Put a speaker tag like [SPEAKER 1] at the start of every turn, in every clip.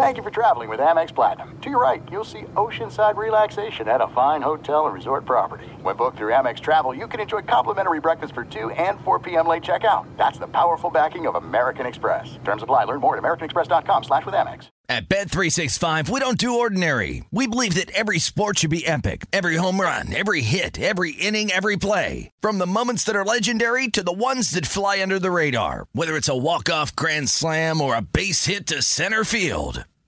[SPEAKER 1] Thank you for traveling with Amex Platinum. To your right, you'll see oceanside relaxation at a fine hotel and resort property. When booked through Amex Travel, you can enjoy complimentary breakfast for 2 and 4 p.m. late checkout. That's the powerful backing of American Express. Terms apply. Learn more at americanexpress.com slash with Amex.
[SPEAKER 2] At Bet365, we don't do ordinary. We believe that every sport should be epic. Every home run, every hit, every inning, every play. From the moments that are legendary to the ones that fly under the radar. Whether it's a walk-off grand slam or a base hit to center field.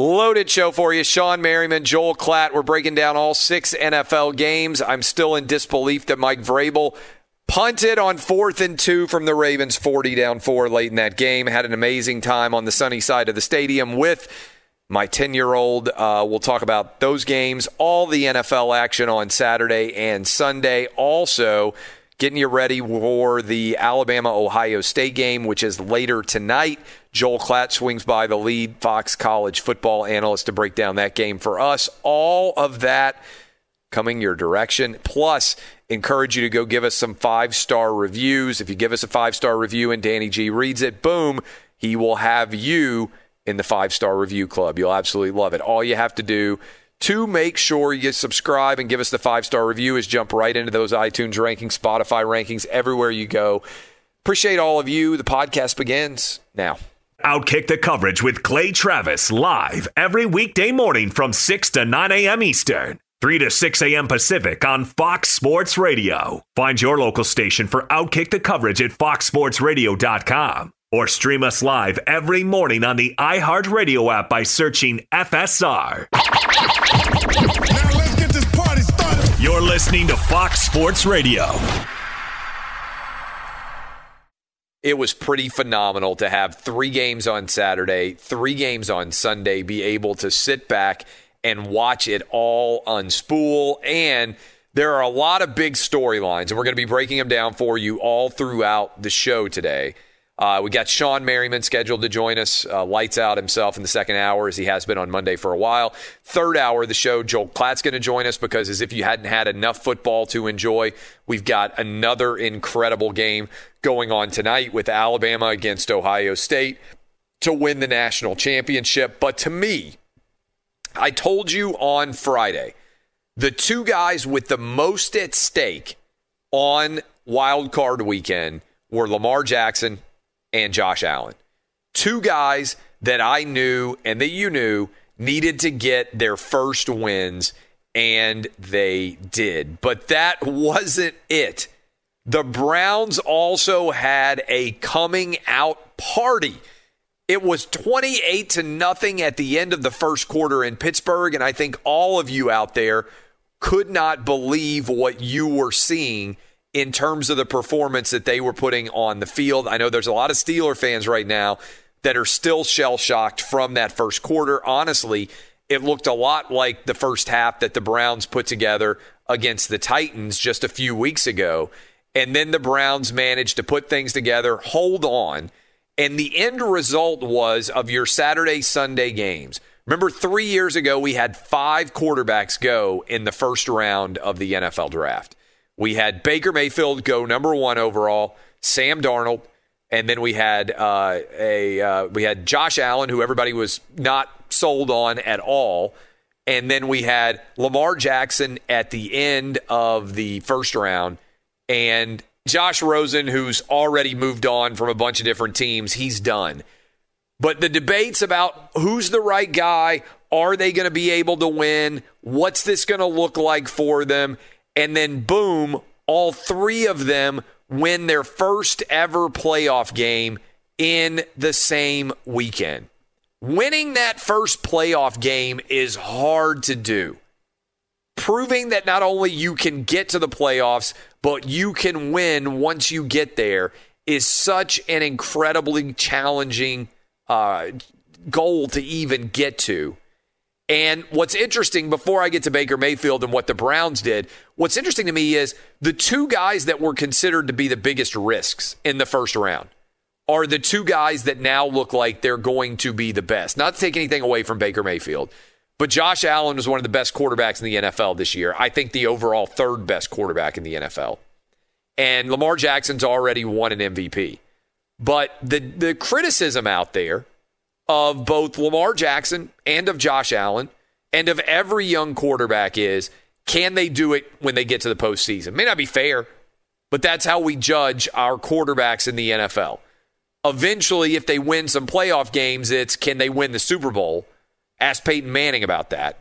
[SPEAKER 3] Loaded show for you. Shawne Merriman, Joel Klatt. We're breaking down all six NFL games. I'm still in disbelief that Mike Vrabel punted on fourth and two from the Ravens, 40 down four late in that game. Had an amazing time on the sunny side of the stadium with my 10 year old. Uh, we'll talk about those games, all the NFL action on Saturday and Sunday. Also, getting you ready for the Alabama Ohio State game, which is later tonight. Joel Klatt swings by the lead Fox College football analyst to break down that game for us. All of that coming your direction. Plus, encourage you to go give us some five star reviews. If you give us a five star review and Danny G reads it, boom, he will have you in the five star review club. You'll absolutely love it. All you have to do to make sure you subscribe and give us the five star review is jump right into those iTunes rankings, Spotify rankings, everywhere you go. Appreciate all of you. The podcast begins now.
[SPEAKER 4] Outkick the coverage with Clay Travis live every weekday morning from 6 to 9 a.m. Eastern, 3 to 6 a.m. Pacific on Fox Sports Radio. Find your local station for Outkick the coverage at foxsportsradio.com or stream us live every morning on the iHeartRadio app by searching FSR.
[SPEAKER 5] Now let's get this party started.
[SPEAKER 4] You're listening to Fox Sports Radio.
[SPEAKER 3] it was pretty phenomenal to have three games on Saturday, three games on Sunday, be able to sit back and watch it all unspool. And there are a lot of big storylines, and we're going to be breaking them down for you all throughout the show today. Uh, we got Shawne Merriman scheduled to join us, uh, lights out himself in the second hour, as he has been on Monday for a while. Third hour of the show, Joel Klatt's going to join us because, as if you hadn't had enough football to enjoy, we've got another incredible game going on tonight with Alabama against Ohio State to win the national championship. But to me, I told you on Friday, the two guys with the most at stake on wild card weekend were Lamar Jackson and Josh Allen. Two guys that I knew and that you knew needed to get their first wins, and they did. But that wasn't it. The Browns also had a coming out party. It was 28 to nothing at the end of the first quarter in Pittsburgh, and I think all of you out there could not believe what you were seeing in terms of the performance that they were putting on the field. I know there's a lot of Steeler fans right now that are still shell shocked from that first quarter. Honestly, it looked a lot like the first half that the Browns put together against the Titans just a few weeks ago. And then the Browns managed to put things together, hold on. And the end result was of your Saturday, Sunday games. Remember, three years ago, we had five quarterbacks go in the first round of the NFL draft. We had Baker Mayfield go number one overall, Sam Darnold, and then we had uh, a uh, we had Josh Allen, who everybody was not sold on at all. And then we had Lamar Jackson at the end of the first round and Josh Rosen, who's already moved on from a bunch of different teams, he's done. But the debates about who's the right guy, are they going to be able to win? What's this going to look like for them? And then, boom, all three of them win their first ever playoff game in the same weekend. Winning that first playoff game is hard to do. Proving that not only you can get to the playoffs, but you can win once you get there is such an incredibly challenging uh, goal to even get to. And what's interesting, before I get to Baker Mayfield and what the Browns did, what's interesting to me is the two guys that were considered to be the biggest risks in the first round are the two guys that now look like they're going to be the best. Not to take anything away from Baker Mayfield, but Josh Allen was one of the best quarterbacks in the NFL this year. I think the overall third best quarterback in the NFL. And Lamar Jackson's already won an MVP. But the the criticism out there of both Lamar Jackson and of Josh Allen and of every young quarterback is can they do it when they get to the postseason? May not be fair, but that's how we judge our quarterbacks in the NFL. Eventually, if they win some playoff games, it's can they win the Super Bowl? Ask Peyton Manning about that.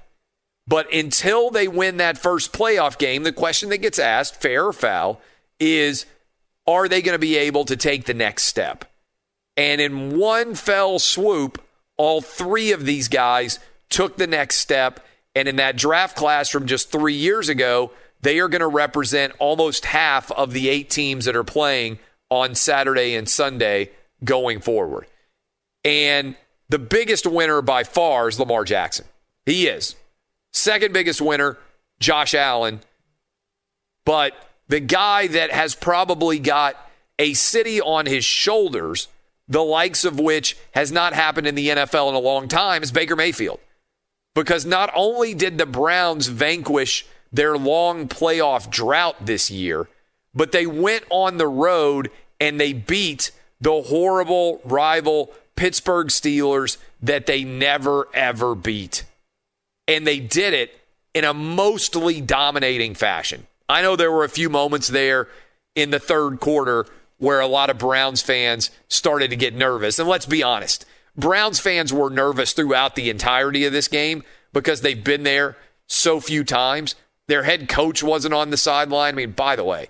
[SPEAKER 3] But until they win that first playoff game, the question that gets asked, fair or foul, is are they going to be able to take the next step? And in one fell swoop, all three of these guys took the next step. And in that draft class from just three years ago, they are going to represent almost half of the eight teams that are playing on Saturday and Sunday going forward. And the biggest winner by far is Lamar Jackson. He is. Second biggest winner, Josh Allen. But the guy that has probably got a city on his shoulders, the likes of which has not happened in the NFL in a long time, is Baker Mayfield. Because not only did the Browns vanquish their long playoff drought this year, but they went on the road and they beat the horrible rival Pittsburgh Steelers that they never, ever beat. And they did it in a mostly dominating fashion. I know there were a few moments there in the third quarter where a lot of Browns fans started to get nervous. And let's be honest, Browns fans were nervous throughout the entirety of this game because they've been there so few times. Their head coach wasn't on the sideline. I mean, by the way,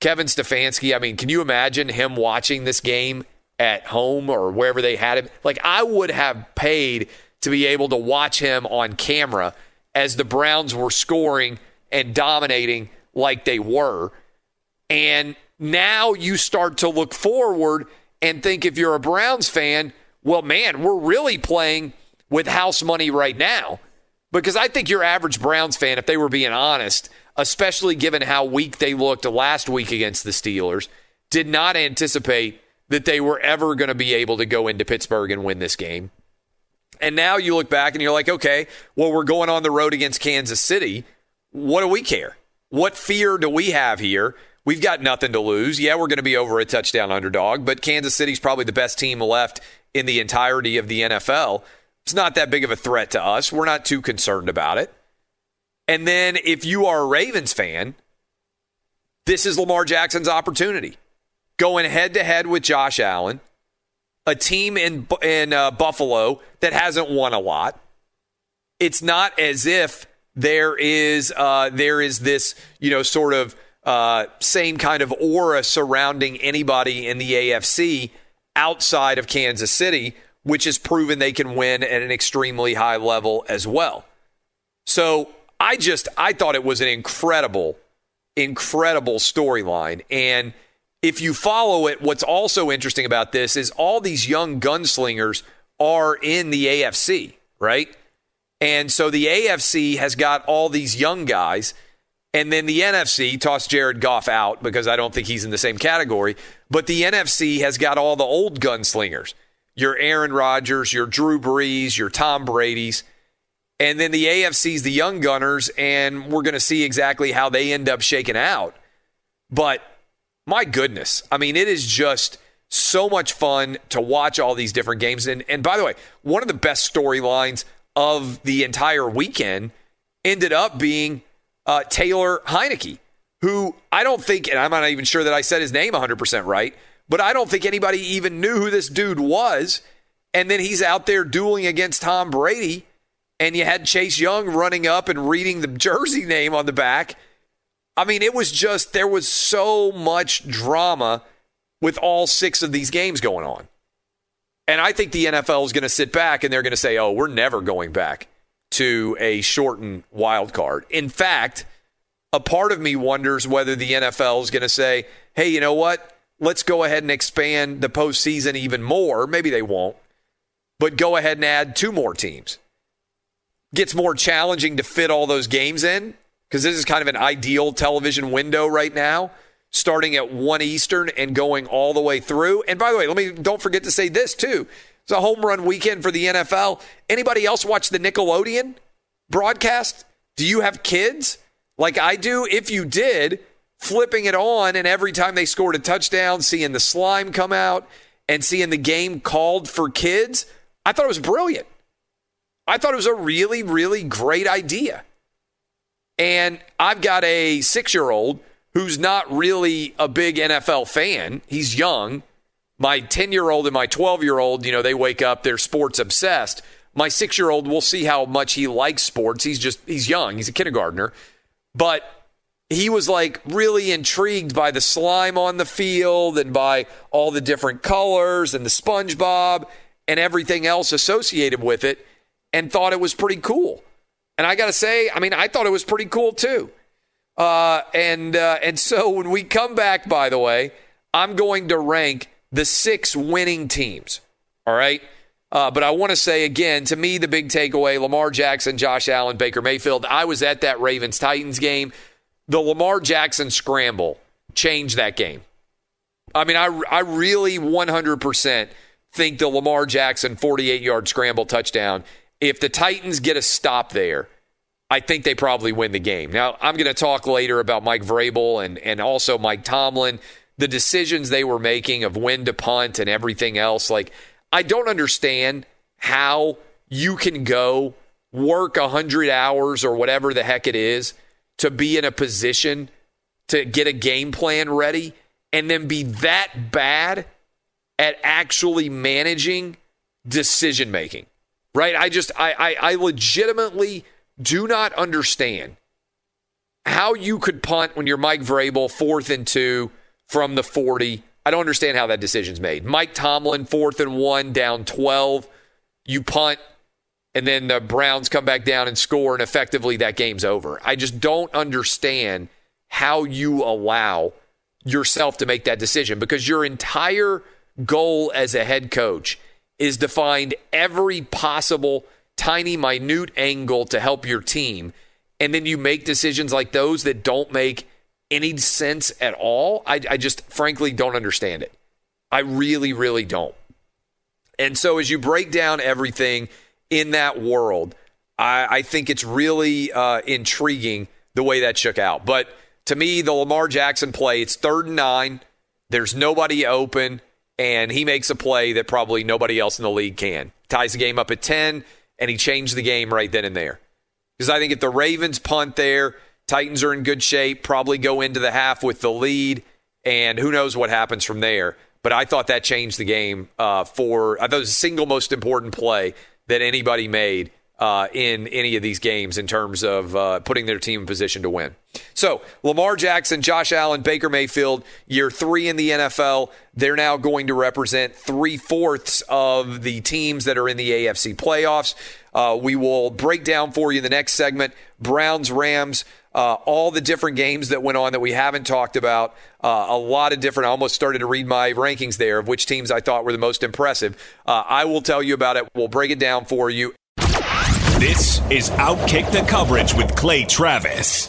[SPEAKER 3] Kevin Stefanski, I mean, can you imagine him watching this game at home or wherever they had him. Like I would have paid to be able to watch him on camera as the Browns were scoring and dominating like they were. And now you start to look forward and think if you're a Browns fan, well, man, we're really playing with house money right now. Because I think your average Browns fan, if they were being honest, especially given how weak they looked last week against the Steelers, did not anticipate that they were ever going to be able to go into Pittsburgh and win this game. And now you look back and you're like, okay, well, we're going on the road against Kansas City. What do we care? What fear do we have here? We've got nothing to lose. Yeah, we're going to be over a touchdown underdog, but Kansas City's probably the best team left in the entirety of the NFL. It's not that big of a threat to us. We're not too concerned about it. And then if you are a Ravens fan, this is Lamar Jackson's opportunity going head to head with Josh Allen, a team in in uh, Buffalo that hasn't won a lot. It's not as if there is uh, there is this you know sort of uh, same kind of aura surrounding anybody in the AFC outside of Kansas City, which has proven they can win at an extremely high level as well. So I just I thought it was an incredible, incredible storyline and if you follow it, what's also interesting about this is all these young gunslingers are in the AFC, right? And so the AFC has got all these young guys. And then the NFC tossed Jared Goff out because I don't think he's in the same category. But the NFC has got all the old gunslingers your Aaron Rodgers, your Drew Brees, your Tom Brady's. And then the AFC's the young gunners, and we're going to see exactly how they end up shaking out. But my goodness. I mean, it is just so much fun to watch all these different games. And, and by the way, one of the best storylines of the entire weekend ended up being uh, Taylor Heinicke, who I don't think, and I'm not even sure that I said his name 100% right, but I don't think anybody even knew who this dude was. And then he's out there dueling against Tom Brady, and you had Chase Young running up and reading the jersey name on the back. I mean, it was just, there was so much drama with all six of these games going on. And I think the NFL is going to sit back and they're going to say, oh, we're never going back to a shortened wild card. In fact, a part of me wonders whether the NFL is going to say, hey, you know what? Let's go ahead and expand the postseason even more. Maybe they won't, but go ahead and add two more teams. Gets more challenging to fit all those games in because this is kind of an ideal television window right now starting at 1 Eastern and going all the way through. And by the way, let me don't forget to say this too. It's a home run weekend for the NFL. Anybody else watch the Nickelodeon broadcast? Do you have kids like I do? If you did, flipping it on and every time they scored a touchdown, seeing the slime come out and seeing the game called for kids, I thought it was brilliant. I thought it was a really, really great idea. And I've got a six year old who's not really a big NFL fan. He's young. My 10 year old and my 12 year old, you know, they wake up, they're sports obsessed. My six year old, we'll see how much he likes sports. He's just, he's young, he's a kindergartner. But he was like really intrigued by the slime on the field and by all the different colors and the SpongeBob and everything else associated with it and thought it was pretty cool. And I got to say, I mean, I thought it was pretty cool too. Uh, and uh, and so when we come back, by the way, I'm going to rank the six winning teams. All right. Uh, but I want to say again, to me, the big takeaway Lamar Jackson, Josh Allen, Baker Mayfield. I was at that Ravens Titans game. The Lamar Jackson scramble changed that game. I mean, I, I really 100% think the Lamar Jackson 48 yard scramble touchdown, if the Titans get a stop there, I think they probably win the game. Now, I'm going to talk later about Mike Vrabel and, and also Mike Tomlin, the decisions they were making of when to punt and everything else. Like, I don't understand how you can go work 100 hours or whatever the heck it is to be in a position to get a game plan ready and then be that bad at actually managing decision making. Right? I just I, I I legitimately do not understand how you could punt when you're Mike Vrabel, fourth and two from the 40. I don't understand how that decision's made. Mike Tomlin, fourth and one, down 12. You punt, and then the Browns come back down and score, and effectively that game's over. I just don't understand how you allow yourself to make that decision because your entire goal as a head coach is to find every possible tiny, minute angle to help your team, and then you make decisions like those that don't make any sense at all, I, I just frankly don't understand it. I really, really don't. And so as you break down everything in that world, I, I think it's really uh, intriguing the way that shook out. But to me, the Lamar Jackson play, it's third and nine. There's nobody open, and he makes a play that probably nobody else in the league can. Ties the game up at 10 and he changed the game right then and there. Because I think if the Ravens punt there, Titans are in good shape, probably go into the half with the lead, and who knows what happens from there. But I thought that changed the game uh, for, I thought it was the single most important play that anybody made uh, in any of these games in terms of uh, putting their team in position to win. So, Lamar Jackson, Josh Allen, Baker Mayfield, year three in the NFL. They're now going to represent three fourths of the teams that are in the AFC playoffs. Uh, we will break down for you in the next segment Browns, Rams. Uh, all the different games that went on that we haven't talked about. Uh, a lot of different. I almost started to read my rankings there of which teams I thought were the most impressive. Uh, I will tell you about it. We'll break it down for you.
[SPEAKER 4] This is Outkick the Coverage with Clay Travis.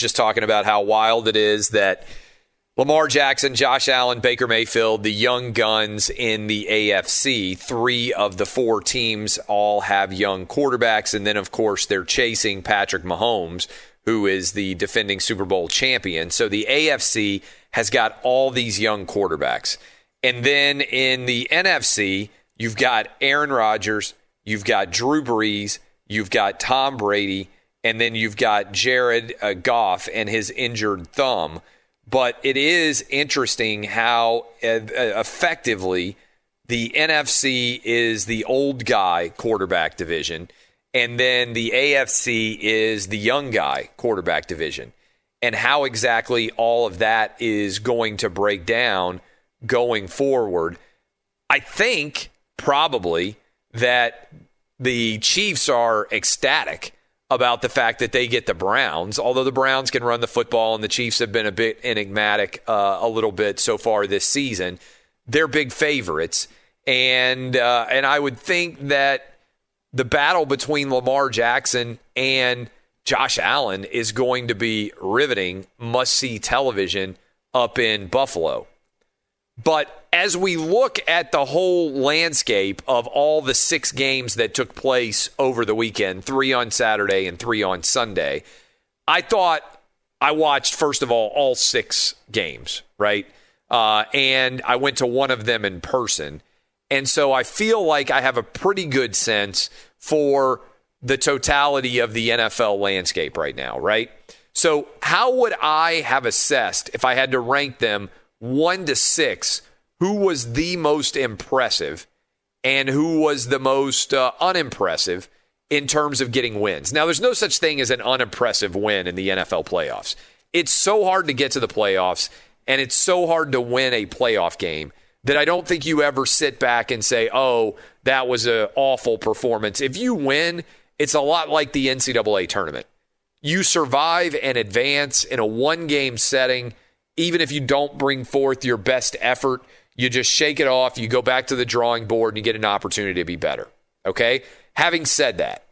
[SPEAKER 3] just talking about how wild it is that Lamar Jackson, Josh Allen, Baker Mayfield, the young guns in the AFC, three of the four teams all have young quarterbacks. And then, of course, they're chasing Patrick Mahomes, who is the defending Super Bowl champion. So the AFC has got all these young quarterbacks. And then in the NFC, you've got Aaron Rodgers, you've got Drew Brees, you've got Tom Brady and then you've got Jared uh, Goff and his injured thumb. But it is interesting how uh, effectively the NFC is the old guy quarterback division, and then the AFC is the young guy quarterback division, and how exactly all of that is going to break down going forward. I think probably that the Chiefs are ecstatic about the fact that they get the Browns, although the Browns can run the football and the Chiefs have been a bit enigmatic uh, a little bit so far this season. They're big favorites, and uh, and I would think that the battle between Lamar Jackson and Josh Allen is going to be riveting, must see television up in Buffalo. But as we look at the whole landscape of all the six games that took place over the weekend, three on Saturday and three on Sunday, I thought I watched, first of all, all six games, right? Uh, and I went to one of them in person. And so I feel like I have a pretty good sense for the totality of the NFL landscape right now, right? So, how would I have assessed if I had to rank them one to six? Who was the most impressive and who was the most uh, unimpressive in terms of getting wins? Now, there's no such thing as an unimpressive win in the NFL playoffs. It's so hard to get to the playoffs and it's so hard to win a playoff game that I don't think you ever sit back and say, oh, that was an awful performance. If you win, it's a lot like the NCAA tournament. You survive and advance in a one game setting, even if you don't bring forth your best effort. You just shake it off, you go back to the drawing board, and you get an opportunity to be better. Okay? Having said that,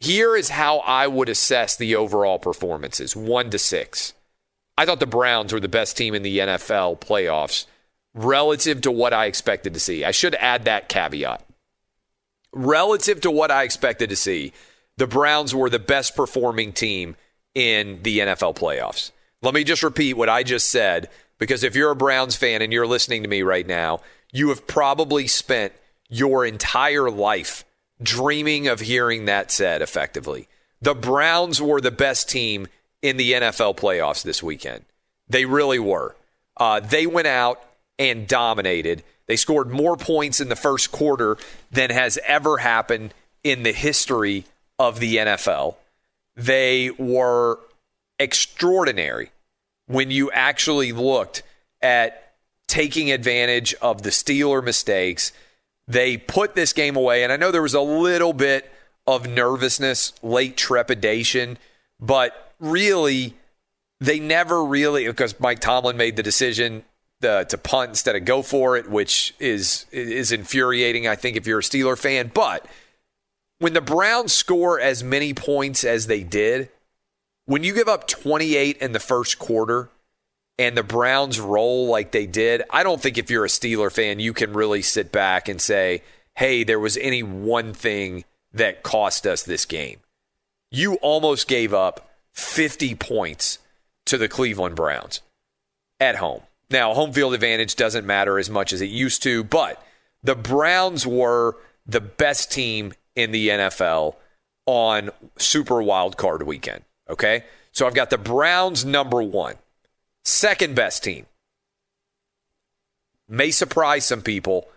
[SPEAKER 3] here is how I would assess the overall performances one to six. I thought the Browns were the best team in the NFL playoffs relative to what I expected to see. I should add that caveat. Relative to what I expected to see, the Browns were the best performing team in the NFL playoffs. Let me just repeat what I just said because if you're a Browns fan and you're listening to me right now, you have probably spent your entire life dreaming of hearing that said effectively. The Browns were the best team in the NFL playoffs this weekend. They really were. Uh, they went out and dominated. They scored more points in the first quarter than has ever happened in the history of the NFL. They were extraordinary when you actually looked at taking advantage of the Steeler mistakes. They put this game away, and I know there was a little bit of nervousness, late trepidation, but really, they never really because Mike Tomlin made the decision uh, to punt instead of go for it, which is is infuriating. I think if you're a Steeler fan, but when the Browns score as many points as they did, when you give up 28 in the first quarter and the Browns roll like they did, I don't think if you're a Steeler fan, you can really sit back and say, hey, there was any one thing that cost us this game. You almost gave up 50 points to the Cleveland Browns at home. Now, home field advantage doesn't matter as much as it used to, but the Browns were the best team in the NFL on Super Wild Card weekend. Okay. So I've got the Browns number one, second best team. May surprise some people.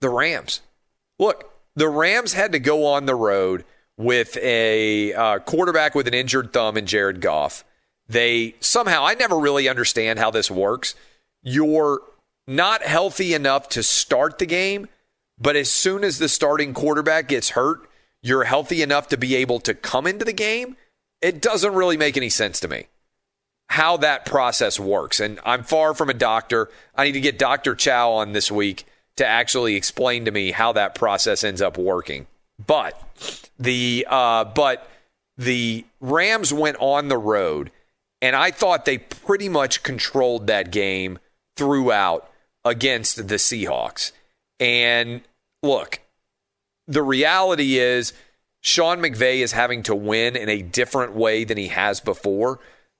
[SPEAKER 3] The Rams. Look, the Rams had to go on the road with a uh, quarterback with an injured thumb in Jared Goff. They somehow, I never really understand how this works. You're not healthy enough to start the game, but as soon as the starting quarterback gets hurt, you're healthy enough to be able to come into the game. It doesn't really make any sense to me how that process works. And I'm far from a doctor. I need to get Dr. Chow on this week to actually explain to me how that process ends up working. But the uh, but the Rams went on the road, and I thought they pretty much controlled that game throughout against the Seahawks. And look, the reality is Sean McVay is having to win in a different way than he has before.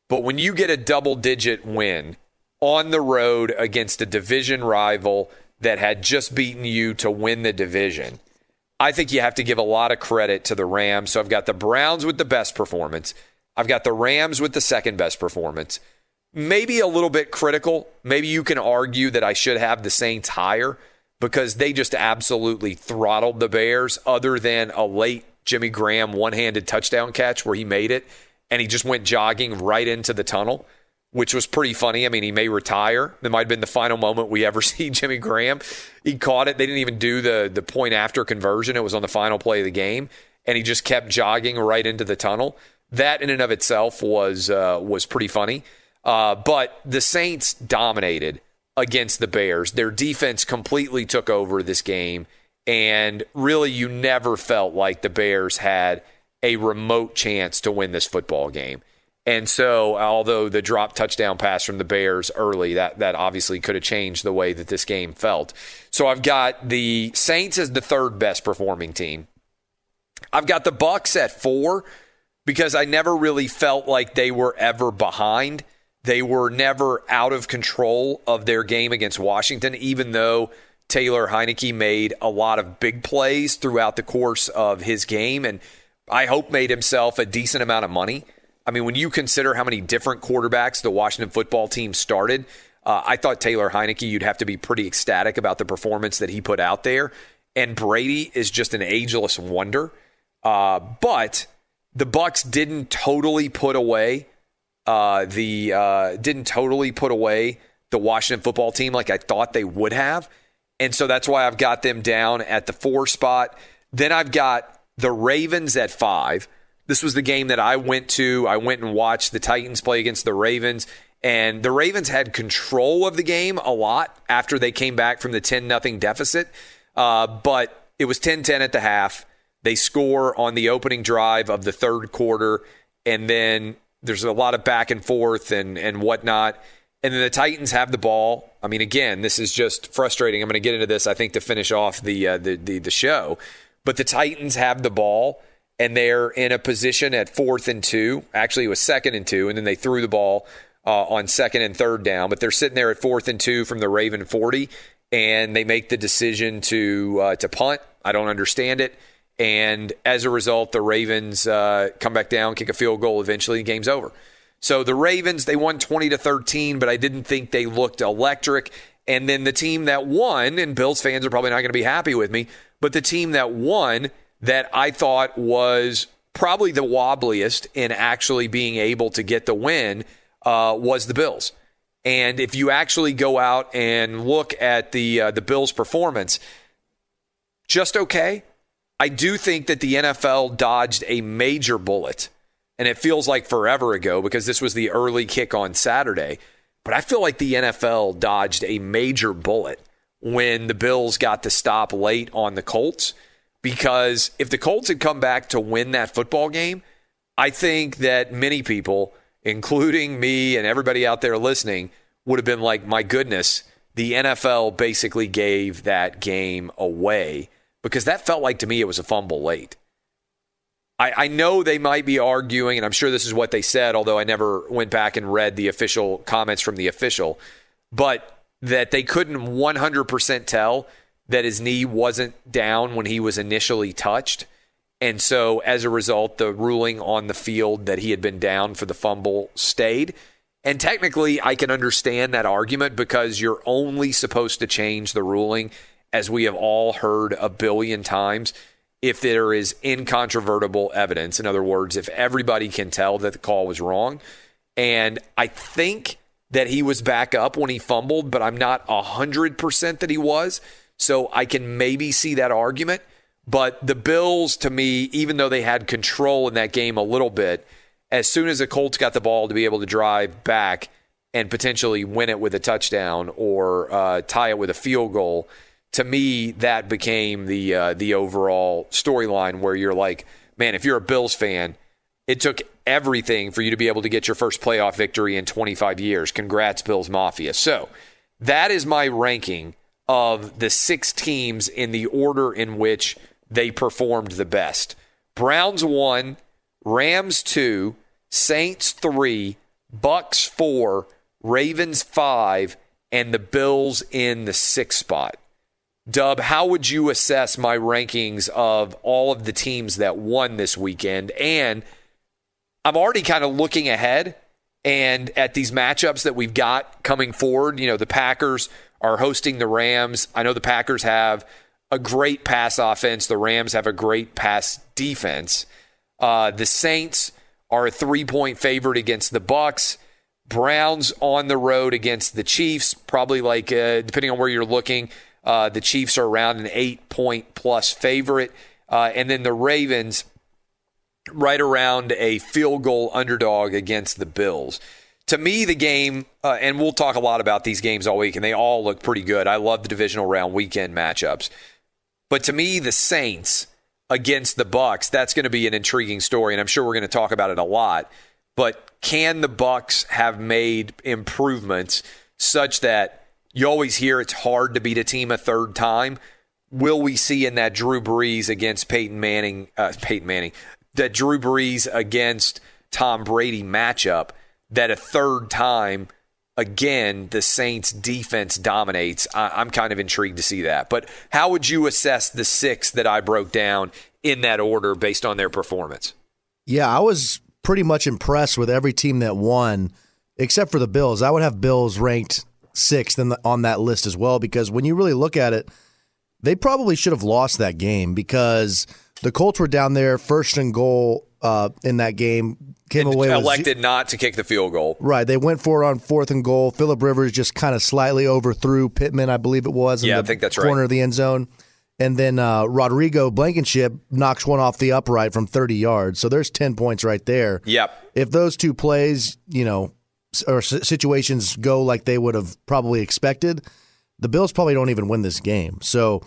[SPEAKER 3] But when you get a double digit win on the road against a division rival that had just beaten you to win the division, I think you have to give a lot of credit to the Rams. So I've got the Browns with the best performance. I've got the Rams with the second best performance. Maybe a little bit critical. Maybe you can argue that I should have the Saints higher because they just absolutely throttled the Bears, other than a late Jimmy Graham one handed touchdown catch where he made it and he just went jogging right into the tunnel which was pretty funny. I mean, he may retire. That might have been the final moment we ever see Jimmy Graham. He caught it. They didn't even do the the point after conversion. It was on the final play of the game, and he just kept jogging right into the tunnel. That in and of itself was uh, was pretty funny. Uh, but the Saints dominated against the Bears. Their defense completely took over this game, and really, you never felt like the Bears had a remote chance to win this football game. And so, although the drop touchdown pass from the Bears early, that that obviously could have changed the way that this game felt. So I've got the Saints as the third best performing team. I've got the Bucks at four because I never really felt like they were ever behind. They were never out of control of their game against Washington, even though Taylor Heinicke made a lot of big plays throughout the course of his game and I hope made himself a decent amount of money. I mean, when you consider how many different quarterbacks the Washington football team started, uh, I thought Taylor Heinicke, you'd have to be pretty ecstatic about the performance that he put out there. And Brady is just an ageless wonder. Uh, but the Bucks didn't totally put away uh, the uh, didn't totally put away the Washington football team like I thought they would have, and so that's why I've got them down at the four spot. Then I've got the Ravens at five. This was the game that I went to. I went and watched the Titans play against the Ravens. And the Ravens had control of the game a lot after they came back from the 10 0 deficit. Uh, but it was 10 10 at the half. They score on the opening drive of the third quarter. And then there's a lot of back and forth and, and whatnot. And then the Titans have the ball. I mean, again, this is just frustrating. I'm going to get into this, I think, to finish off the, uh, the, the, the show. But the Titans have the ball and they're in a position at fourth and two. Actually, it was second and two, and then they threw the ball uh, on second and third down. But they're sitting there at fourth and two from the Raven 40, and they make the decision to uh, to punt. I don't understand it. And as a result, the Ravens uh, come back down, kick a field goal. Eventually, the game's over. So the Ravens they won 20 to 13, but I didn't think they looked electric. And then the team that won, and Bills fans are probably not going to be happy with me, but the team that won that I thought was probably the wobbliest in actually being able to get the win uh, was the Bills. And if you actually go out and look at the uh, the Bills' performance, just okay. I do think that the NFL dodged a major bullet, and it feels like forever ago because this was the early kick on Saturday. But I feel like the NFL dodged a major bullet when the Bills got the stop late on the Colts because if the Colts had come back to win that football game, I think that many people, including me and everybody out there listening, would have been like, my goodness, the NFL basically gave that game away because that felt like to me it was a fumble late. I, I, know they might be arguing, and I'm sure this is what they said, although I never went back and read the official comments from the official, but that they couldn't 100% tell that his knee wasn't down when he was initially touched. And so, as a result, the ruling on the field that he had been down for the fumble stayed. And technically, I can understand that argument because you're only supposed to change the ruling, as we have all heard a billion times, if there is incontrovertible evidence. In other words, if everybody can tell that the call was wrong. And I think that he was back up when he fumbled, but I'm not 100% that he was. So I can maybe see that argument. But the Bills, to me, even though they had control in that game a little bit, as soon as the Colts got the ball to be able to drive back and potentially win it with a touchdown or uh, tie it with a field goal, to me that became the uh, the overall storyline. Where you're like, man, if you're a Bills fan, it took everything for you to be able to get your first playoff victory in 25 years. Congrats, Bills Mafia. So that is my ranking of the six teams in the order in which they performed the best. Browns one, Rams two, Saints three, Bucks four, Ravens five, and the Bills in the sixth spot. Dub, how would you assess my rankings of all of the teams that won this weekend? And I'm already kind of looking ahead and at these matchups that we've got coming forward. You know, the Packers are hosting the Rams. I know the Packers have a great pass offense. The Rams have a great pass defense. Uh, the Saints are a three point favorite against the Bucks. Browns on the road against the Chiefs, probably like uh, depending on where you're looking, uh, the Chiefs are around an eight point plus favorite, uh, and then the Ravens right around a field goal underdog against the Bills to me, the game, uh, and we'll talk a lot about these games all week, and they all look pretty good. I love the divisional round weekend matchups. But to me, the Saints against the Bucks, that's going to be an intriguing story, and I'm sure we're going to talk about it a lot. But can the Bucks have made improvements such that you always hear it's hard to beat a team a third time? Will we see in that Drew Brees against Peyton Manning, uh, Peyton Manning, that Drew Brees against Tom Brady matchup? that a third time again, the Saints defense dominates. I, am kind of intrigued to see that. But how would you assess the six that I broke down in that order based on their performance?
[SPEAKER 6] Yeah, I was pretty much impressed with every team that won, except for the Bills. I would have Bills ranked sixth the, on that list as well because when you really look at it, they probably should have lost that game because the Colts were down there first and goal uh, in that game. Came away
[SPEAKER 3] elected
[SPEAKER 6] with,
[SPEAKER 3] not to kick the field goal.
[SPEAKER 6] Right, they went for it on fourth and goal. Philip Rivers just kind of slightly overthrew Pittman, I believe it was.
[SPEAKER 3] In yeah,
[SPEAKER 6] the
[SPEAKER 3] I think that's
[SPEAKER 6] corner
[SPEAKER 3] right.
[SPEAKER 6] of the end zone. And then uh, Rodrigo Blankenship knocks one off the upright from 30 yards. So there's 10 points right there.
[SPEAKER 3] Yep.
[SPEAKER 6] If those two plays, you know, or situations go like they would have probably expected, the Bills probably don't even win this game. So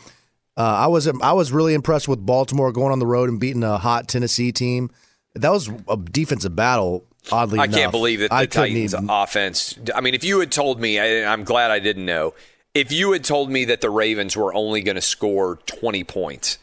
[SPEAKER 6] uh, I was I was really impressed with Baltimore going on the road and beating a hot Tennessee team. That was a defensive battle. Oddly, enough
[SPEAKER 3] I
[SPEAKER 6] enough.
[SPEAKER 3] can't believe that the
[SPEAKER 6] I
[SPEAKER 3] Titans'
[SPEAKER 6] even,
[SPEAKER 3] offense. I mean, if you had told me, I, I'm glad I didn't know. If you had told me that the Ravens were only going to score 20 points,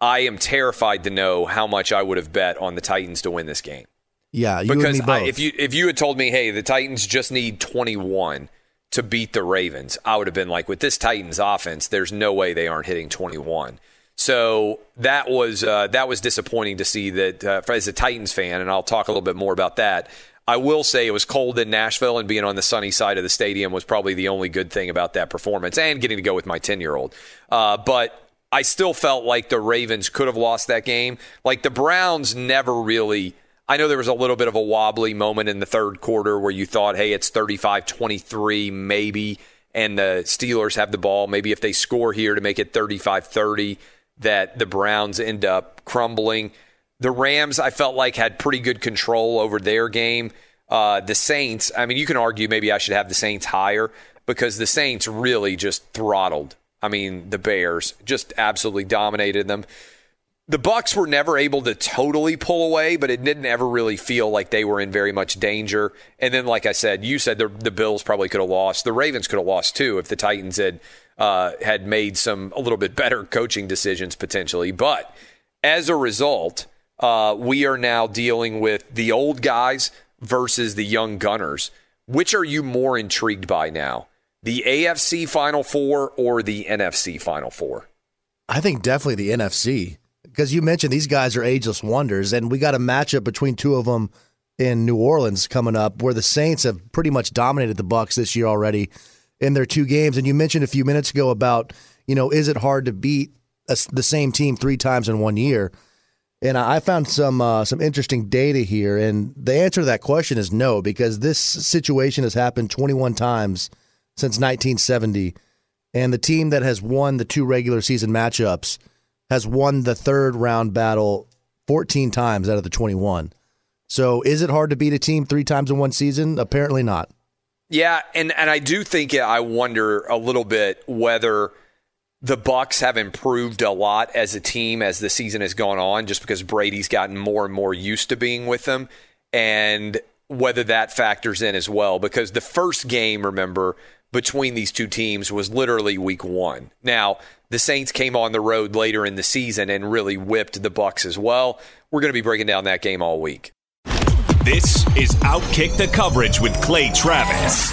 [SPEAKER 3] I am terrified to know how much I would have bet on the Titans to win this game.
[SPEAKER 6] Yeah,
[SPEAKER 3] because
[SPEAKER 6] I,
[SPEAKER 3] if you if you had told me, hey, the Titans just need 21 to beat the Ravens, I would have been like, with this Titans offense, there's no way they aren't hitting 21. So that was uh, that was disappointing to see that uh, as a Titans fan, and I'll talk a little bit more about that. I will say it was cold in Nashville, and being on the sunny side of the stadium was probably the only good thing about that performance, and getting to go with my 10 year old. Uh, but I still felt like the Ravens could have lost that game. Like the Browns never really I know there was a little bit of a wobbly moment in the third quarter where you thought, hey, it's 35 23, maybe, and the Steelers have the ball. Maybe if they score here to make it 35 30, that the Browns end up crumbling. The Rams, I felt like, had pretty good control over their game. Uh, the Saints, I mean, you can argue maybe I should have the Saints higher because the Saints really just throttled. I mean, the Bears just absolutely dominated them the Bucks were never able to totally pull away, but it didn't ever really feel like they were in very much danger. And then, like I said, you said the, the Bills probably could have lost. The Ravens could have lost too if the Titans had uh, had made some a little bit better coaching decisions potentially. But as a result, uh, we are now dealing with the old guys versus the young gunners. Which are you more intrigued by now? The AFC Final Four or the NFC Final Four?
[SPEAKER 6] I think definitely the NFC because you mentioned these guys are ageless wonders, and we got a matchup between two of them in New Orleans coming up, where the Saints have pretty much dominated the Bucks this year already in their two games. And you mentioned a few minutes ago about you know is it hard to beat a, the same team three times in one year? And I found some uh, some interesting data here, and the answer to that question is no, because this situation has happened 21 times since 1970, and the team that has won the two regular season matchups has won the third round battle 14 times out of the 21. So is it hard to beat a team three times in one season? Apparently not.
[SPEAKER 3] Yeah, and and I do think I wonder a little bit whether the Bucks have improved a lot as a team as the season has gone on, just because Brady's gotten more and more used to being with them, and whether that factors in as well. Because the first game, remember, between these two teams was literally week one. Now, the Saints came on the road later in the season and really whipped the Bucks as well. We're going to be breaking down that game all week.
[SPEAKER 4] This is Outkick the Coverage with Clay Travis.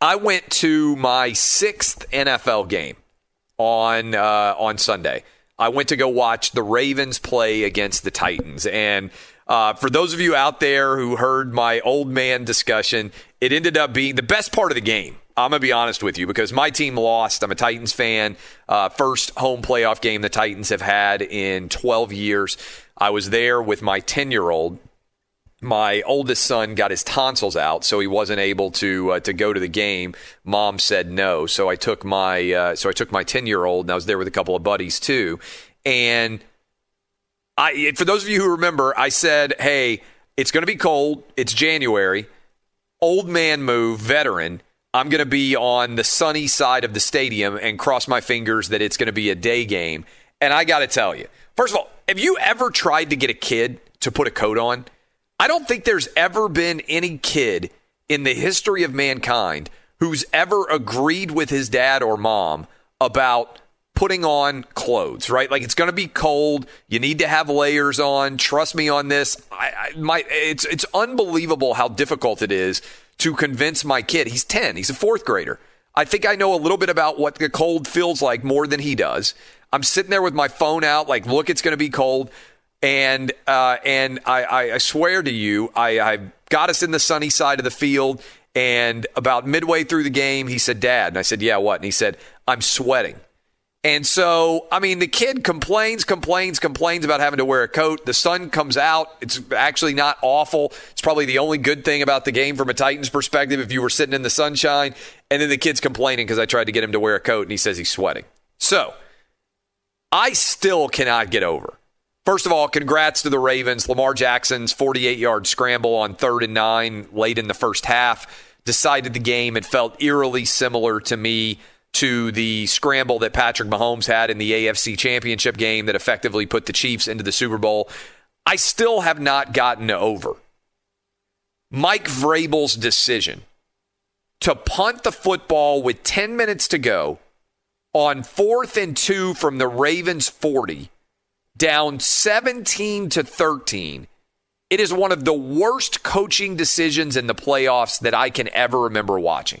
[SPEAKER 3] I went to my sixth NFL game on uh, on Sunday. I went to go watch the Ravens play against the Titans, and uh, for those of you out there who heard my old man discussion, it ended up being the best part of the game. I'm gonna be honest with you because my team lost. I'm a Titans fan. Uh, first home playoff game the Titans have had in 12 years. I was there with my 10 year old my oldest son got his tonsils out, so he wasn't able to uh, to go to the game. Mom said no, so I took my uh, so I took my ten year old, and I was there with a couple of buddies too. And I, for those of you who remember, I said, "Hey, it's going to be cold. It's January. Old man move, veteran. I'm going to be on the sunny side of the stadium and cross my fingers that it's going to be a day game." And I got to tell you, first of all, have you ever tried to get a kid to put a coat on? I don't think there's ever been any kid in the history of mankind who's ever agreed with his dad or mom about putting on clothes, right? Like it's going to be cold. You need to have layers on. Trust me on this. I, I my it's it's unbelievable how difficult it is to convince my kid. He's 10. He's a 4th grader. I think I know a little bit about what the cold feels like more than he does. I'm sitting there with my phone out like, "Look, it's going to be cold." And uh, and I, I, swear to you, I, I got us in the sunny side of the field. And about midway through the game, he said, Dad. And I said, Yeah, what? And he said, I'm sweating. And so, I mean, the kid complains, complains, complains about having to wear a coat. The sun comes out. It's actually not awful. It's probably the only good thing about the game from a Titans perspective if you were sitting in the sunshine. And then the kid's complaining because I tried to get him to wear a coat and he says he's sweating. So, I still cannot get over First of all, congrats to the Ravens. Lamar Jackson's 48 yard scramble on third and nine late in the first half decided the game. It felt eerily similar to me to the scramble that Patrick Mahomes had in the AFC Championship game that effectively put the Chiefs into the Super Bowl. I still have not gotten over Mike Vrabel's decision to punt the football with 10 minutes to go on fourth and two from the Ravens 40 down 17 to 13. It is one of the worst coaching decisions in the playoffs that I can ever remember watching.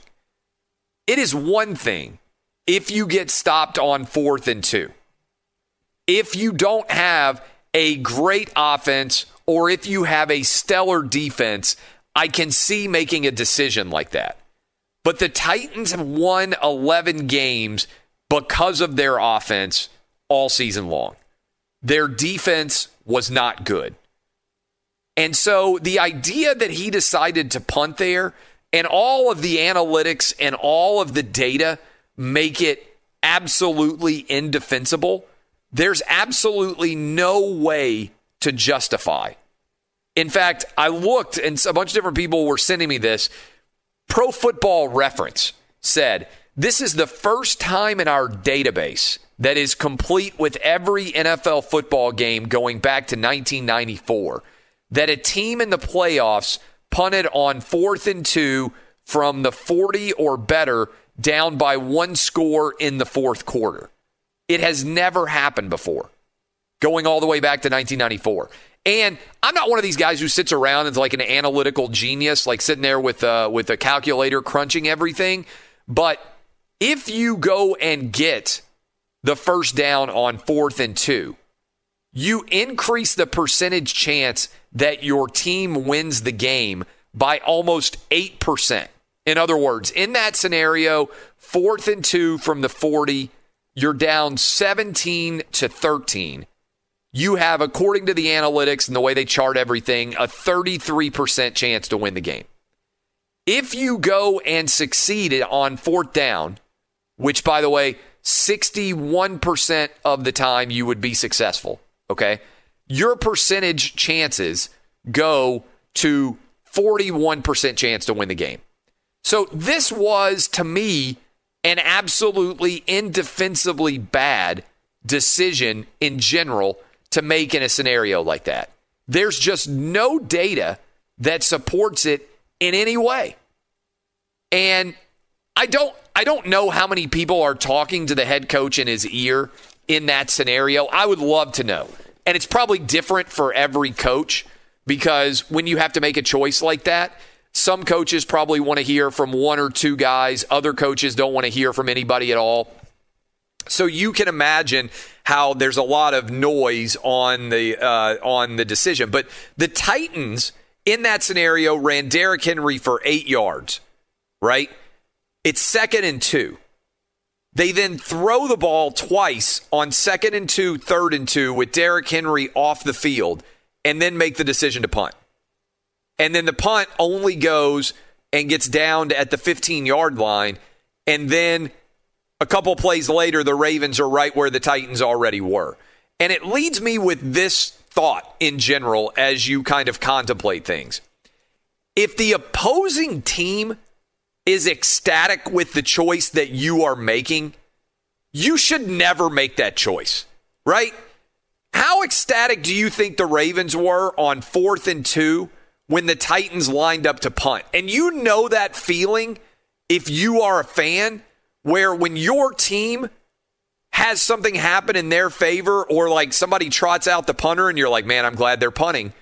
[SPEAKER 3] It is one thing if you get stopped on fourth and two. If you don't have a great offense or if you have a stellar defense, I can see making a decision like that. But the Titans have won 11 games because of their offense all season long. Their defense was not good. And so the idea that he decided to punt there and all of the analytics and all of the data make it absolutely indefensible, there's absolutely no way to justify. In fact, I looked and a bunch of different people were sending me this. Pro Football Reference said, This is the first time in our database that is complete with every NFL football game going back to 1994 that a team in the playoffs punted on fourth and two from the 40 or better down by one score in the fourth quarter. It has never happened before, going all the way back to 1994. And I'm not one of these guys who sits around and is like an analytical genius, like sitting there with a, with a calculator crunching everything. But if you go and get the first down on fourth and two, you increase the percentage chance that your team wins the game by almost 8%. In other words, in that scenario, fourth and two from the 40, you're down 17 to 13 you have, according to the analytics and the way they chart everything, a 33% chance to win the game. If you go and succeed on fourth down, which, by the way, 61% of the time you would be successful, okay? Your percentage chances go to 41% chance to win the game. So this was, to me, an absolutely indefensibly bad decision in general to make in a scenario like that. There's just no data that supports it in any way. And I don't I don't know how many people are talking to the head coach in his ear in that scenario. I would love to know. And it's probably different for every coach because when you have to make a choice like that, some coaches probably want to hear from one or two guys, other coaches don't want to hear from anybody at all. So you can imagine how there's a lot of noise on the uh, on the decision. But the Titans in that scenario ran Derrick Henry for eight yards. Right? It's second and two. They then throw the ball twice on second and two, third and two with Derrick Henry off the field, and then make the decision to punt. And then the punt only goes and gets down at the 15 yard line, and then a couple plays later, the Ravens are right where the Titans already were. And it leads me with this thought in general as you kind of contemplate things. If the opposing team is ecstatic with the choice that you are making, you should never make that choice, right? How ecstatic do you think the Ravens were on fourth and two when the Titans lined up to punt? And you know that feeling if you are a fan where when your team has something happen in their favor or like somebody trots out the punter and you're like, man, I'm glad they're punting.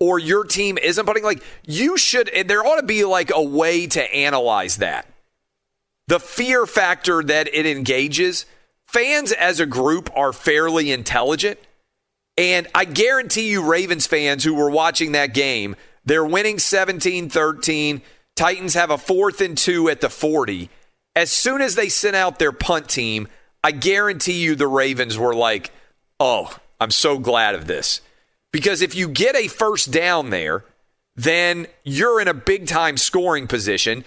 [SPEAKER 3] Or your team isn't punting. Like, you should, eh, there ought to be like a way to analyze that. The fear factor that it engages, fans as a group are fairly intelligent. And I guarantee you, Ravens fans who were watching that game, they're winning 17 13. Titans have a fourth and two at the 40 as soon as they sent out their punt team, I guarantee you the Ravens were like, oh, I'm so glad of this. Because if you get a first down there, then you're in a big time scoring position.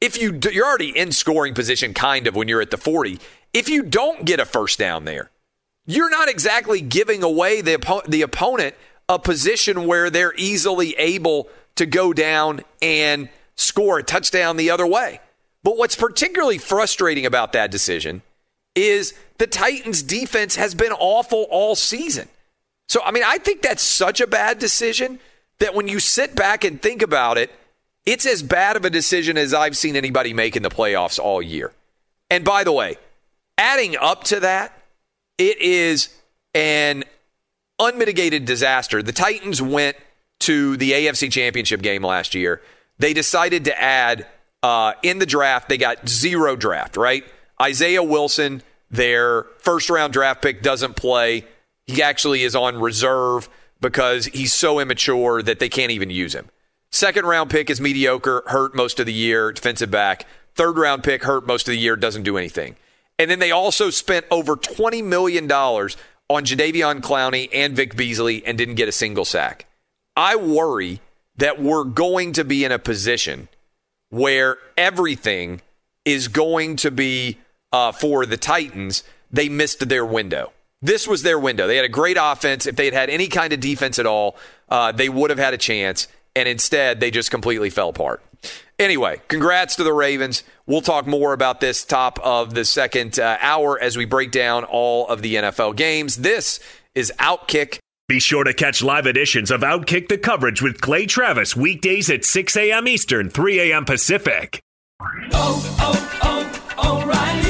[SPEAKER 3] If you you're already in scoring position kind of when you're at the 40. If you don't get a first down there, you're not exactly giving away the the opponent a position where they're easily able to go down and score a touchdown the other way. But what's particularly frustrating about that decision is the Titans' defense has been awful all season. So, I mean, I think that's such a bad decision that when you sit back and think about it, it's as bad of a decision as I've seen anybody make in the playoffs all year. And by the way, adding up to that, it is an unmitigated disaster. The Titans went to the AFC Championship game last year. They decided to add uh, in the draft, they got zero draft, right? Isaiah Wilson, their first round draft pick, doesn't play. He actually is on reserve because he's so immature that they can't even use him. Second round pick is mediocre, hurt most of the year, defensive back. Third round pick, hurt most of the year, doesn't do anything. And then they also spent over $20 million on Jadeveon Clowney and Vic Beasley and didn't get a single sack. I worry that we're going to be in a position where everything is going to be uh, for the Titans. They missed their window. This was their window. They had a great offense. If they had had any kind of defense at all, uh, they would have had a chance. And instead, they just completely fell apart. Anyway, congrats to the Ravens. We'll talk more about this top of the second uh, hour as we break down all of the NFL games. This is Outkick.
[SPEAKER 4] Be sure to catch live editions of Outkick the coverage with Clay Travis weekdays at 6 a.m. Eastern, 3 a.m. Pacific.
[SPEAKER 7] Oh, oh, oh, O'Reilly.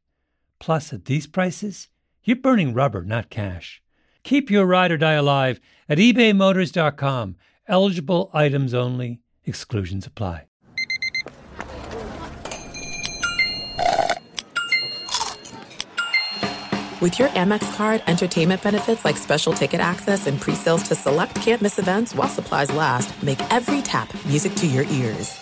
[SPEAKER 8] Plus, at these prices, you're burning rubber, not cash. Keep your ride or die alive at ebaymotors.com. Eligible items only, exclusions apply.
[SPEAKER 9] With your Amex card, entertainment benefits like special ticket access and pre-sales to select campus events while supplies last make every tap music to your ears.